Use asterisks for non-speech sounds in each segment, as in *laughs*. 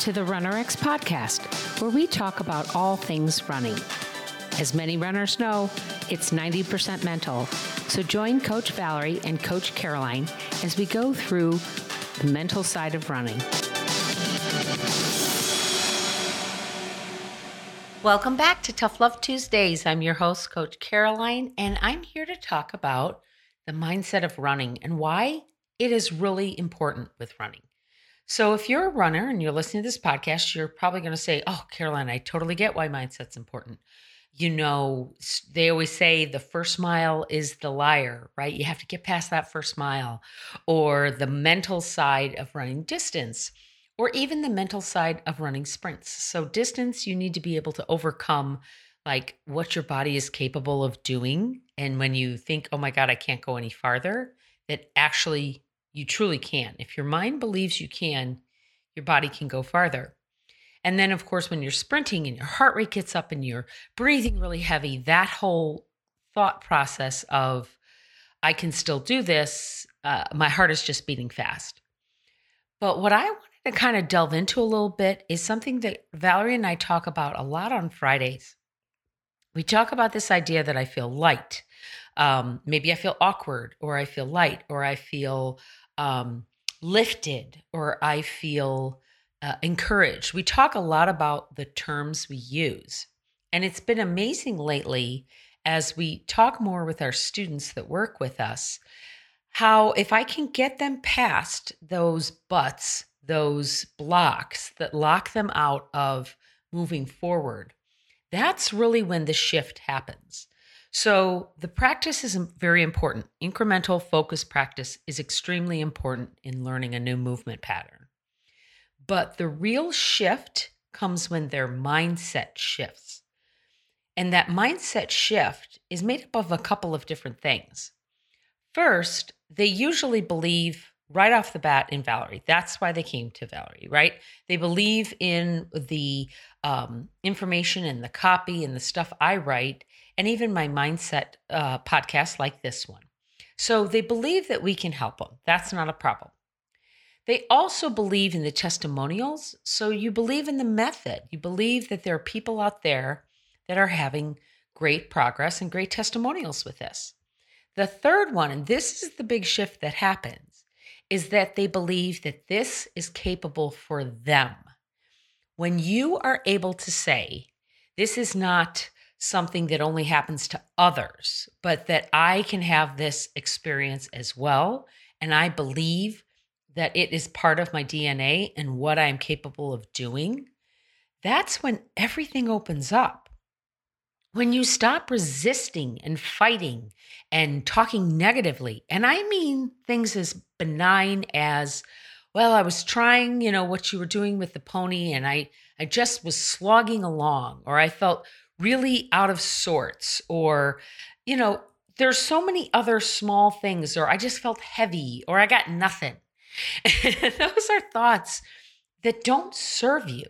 to the RunRx podcast, where we talk about all things running. As many runners know, it's 90% mental. So join Coach Valerie and Coach Caroline as we go through the mental side of running. Welcome back to Tough Love Tuesdays. I'm your host, Coach Caroline, and I'm here to talk about the mindset of running and why it is really important with running. So, if you're a runner and you're listening to this podcast, you're probably going to say, Oh, Caroline, I totally get why mindset's important. You know, they always say the first mile is the liar, right? You have to get past that first mile, or the mental side of running distance or even the mental side of running sprints. So, distance, you need to be able to overcome like what your body is capable of doing. And when you think, oh my God, I can't go any farther, that actually you truly can. If your mind believes you can, your body can go farther. And then, of course, when you're sprinting and your heart rate gets up and you're breathing really heavy, that whole thought process of, I can still do this, uh, my heart is just beating fast. But what I wanted to kind of delve into a little bit is something that Valerie and I talk about a lot on Fridays. We talk about this idea that I feel light. Um, maybe I feel awkward, or I feel light, or I feel um, lifted, or I feel uh, encouraged. We talk a lot about the terms we use. And it's been amazing lately as we talk more with our students that work with us how if I can get them past those buts those blocks that lock them out of moving forward, that's really when the shift happens. So, the practice is very important. Incremental focus practice is extremely important in learning a new movement pattern. But the real shift comes when their mindset shifts. And that mindset shift is made up of a couple of different things. First, they usually believe right off the bat in Valerie. That's why they came to Valerie, right? They believe in the um, information and the copy and the stuff I write, and even my mindset uh, podcast like this one. So they believe that we can help them. That's not a problem. They also believe in the testimonials. So you believe in the method. You believe that there are people out there that are having great progress and great testimonials with this. The third one, and this is the big shift that happens is that they believe that this is capable for them. When you are able to say, this is not something that only happens to others, but that I can have this experience as well. And I believe that it is part of my DNA and what I'm capable of doing. That's when everything opens up. When you stop resisting and fighting and talking negatively, and I mean things as benign as, well, I was trying, you know, what you were doing with the pony, and I, I just was slogging along, or I felt really out of sorts, or, you know, there's so many other small things, or I just felt heavy, or I got nothing. *laughs* Those are thoughts that don't serve you.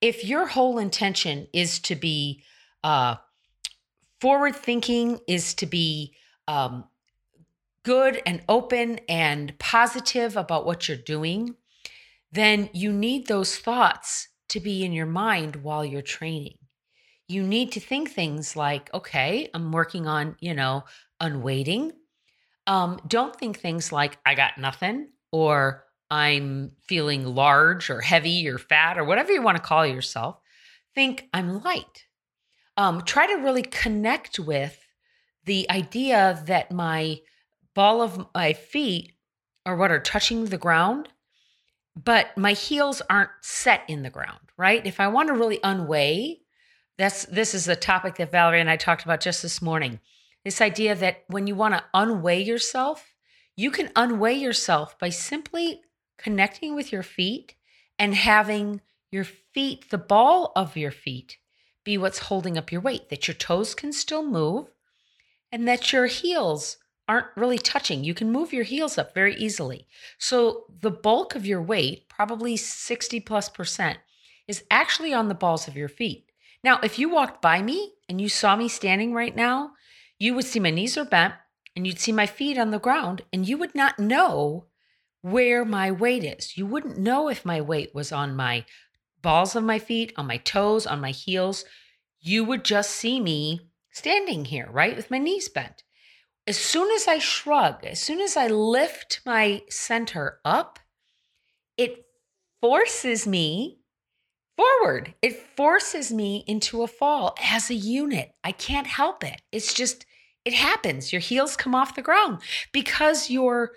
If your whole intention is to be uh, forward thinking is to be um, good and open and positive about what you're doing, then you need those thoughts to be in your mind while you're training. You need to think things like, okay, I'm working on, you know, unweighting. Um, don't think things like, I got nothing or I'm feeling large or heavy or fat or whatever you want to call yourself. Think I'm light um, try to really connect with the idea that my ball of my feet are what are touching the ground, but my heels aren't set in the ground, right? If I want to really unweigh, that's this is a topic that Valerie and I talked about just this morning. This idea that when you want to unweigh yourself, you can unweigh yourself by simply connecting with your feet and having your feet, the ball of your feet, be what's holding up your weight, that your toes can still move and that your heels aren't really touching. You can move your heels up very easily. So the bulk of your weight, probably 60 plus percent, is actually on the balls of your feet. Now, if you walked by me and you saw me standing right now, you would see my knees are bent and you'd see my feet on the ground and you would not know where my weight is. You wouldn't know if my weight was on my balls of my feet, on my toes, on my heels, you would just see me standing here, right, with my knees bent. As soon as I shrug, as soon as I lift my center up, it forces me forward. It forces me into a fall as a unit. I can't help it. It's just, it happens. Your heels come off the ground because your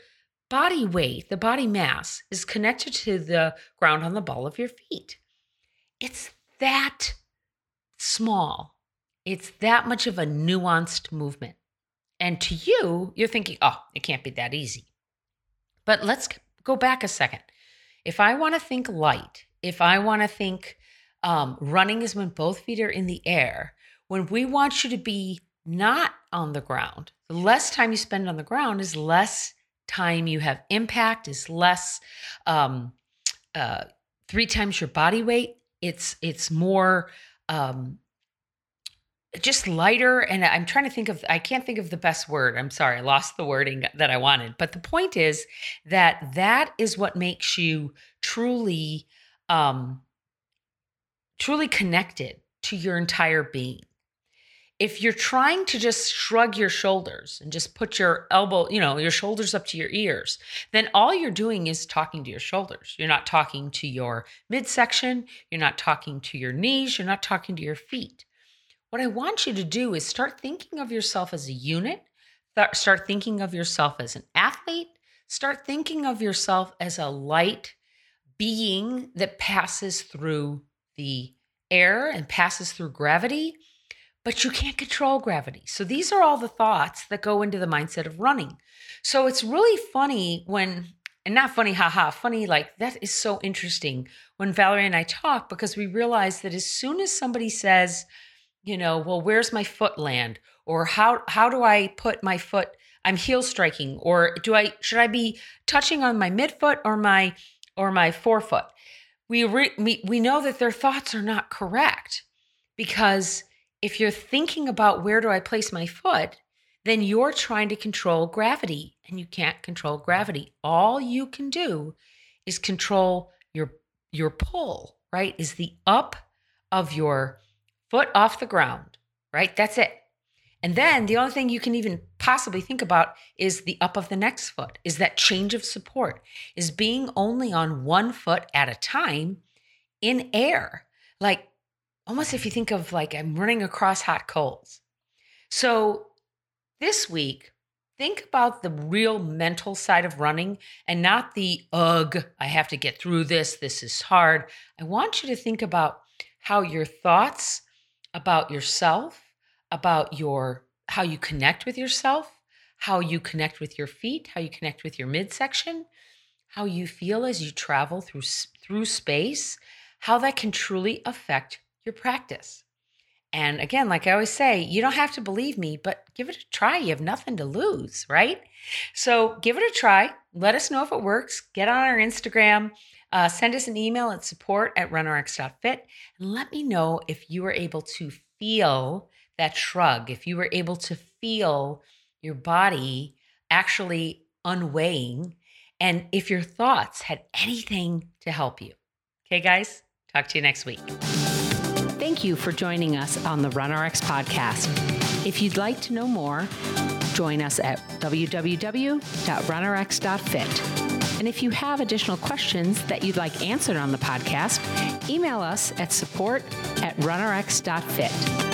body weight, the body mass, is connected to the ground on the ball of your feet. It's that small. It's that much of a nuanced movement. And to you, you're thinking, oh, it can't be that easy. But let's go back a second. If I want to think light, if I want to think um, running is when both feet are in the air, when we want you to be not on the ground, the less time you spend on the ground is less time you have impact, is less um, uh, three times your body weight. It's it's more um, just lighter and i'm trying to think of i can't think of the best word. I'm sorry i lost the wording that i wanted. But the point is that that is what makes you truly um truly connected to your entire being if you're trying to just shrug your shoulders and just put your elbow you know your shoulders up to your ears then all you're doing is talking to your shoulders. You're not talking to your midsection. You're not talking to your knees. You're not talking to your feet. What I want you to do is start thinking of yourself as a unit, start thinking of yourself as an athlete, start thinking of yourself as a light being that passes through the air and passes through gravity, but you can't control gravity. So these are all the thoughts that go into the mindset of running. So it's really funny when and not funny, haha, funny, like that is so interesting when Valerie and I talk because we realize that as soon as somebody says, you know, well, where's my foot land? Or how how do I put my foot? I'm heel striking, or do I should I be touching on my midfoot or my or my forefoot? We re, we, we know that their thoughts are not correct because if you're thinking about where do I place my foot, then you're trying to control gravity and you can't control gravity. All you can do is control your your pull, right? Is the up of your foot off the ground, right? That's it. And then the only thing you can even possibly think about is the up of the next foot, is that change of support, is being only on one foot at a time in air. Like almost if you think of like I'm running across hot coals. So this week, think about the real mental side of running and not the ugh, I have to get through this. This is hard. I want you to think about how your thoughts about yourself, about your how you connect with yourself, how you connect with your feet, how you connect with your midsection, how you feel as you travel through through space, how that can truly affect your practice. And again, like I always say, you don't have to believe me, but give it a try. You have nothing to lose, right? So give it a try. Let us know if it works. Get on our Instagram. Uh, send us an email at support at runrx.fit and let me know if you were able to feel that shrug, if you were able to feel your body actually unweighing, and if your thoughts had anything to help you. Okay, guys, talk to you next week. Thank you for joining us on the RunRx podcast. If you'd like to know more, join us at www.runrx.fit. And if you have additional questions that you'd like answered on the podcast, email us at support at runrx.fit.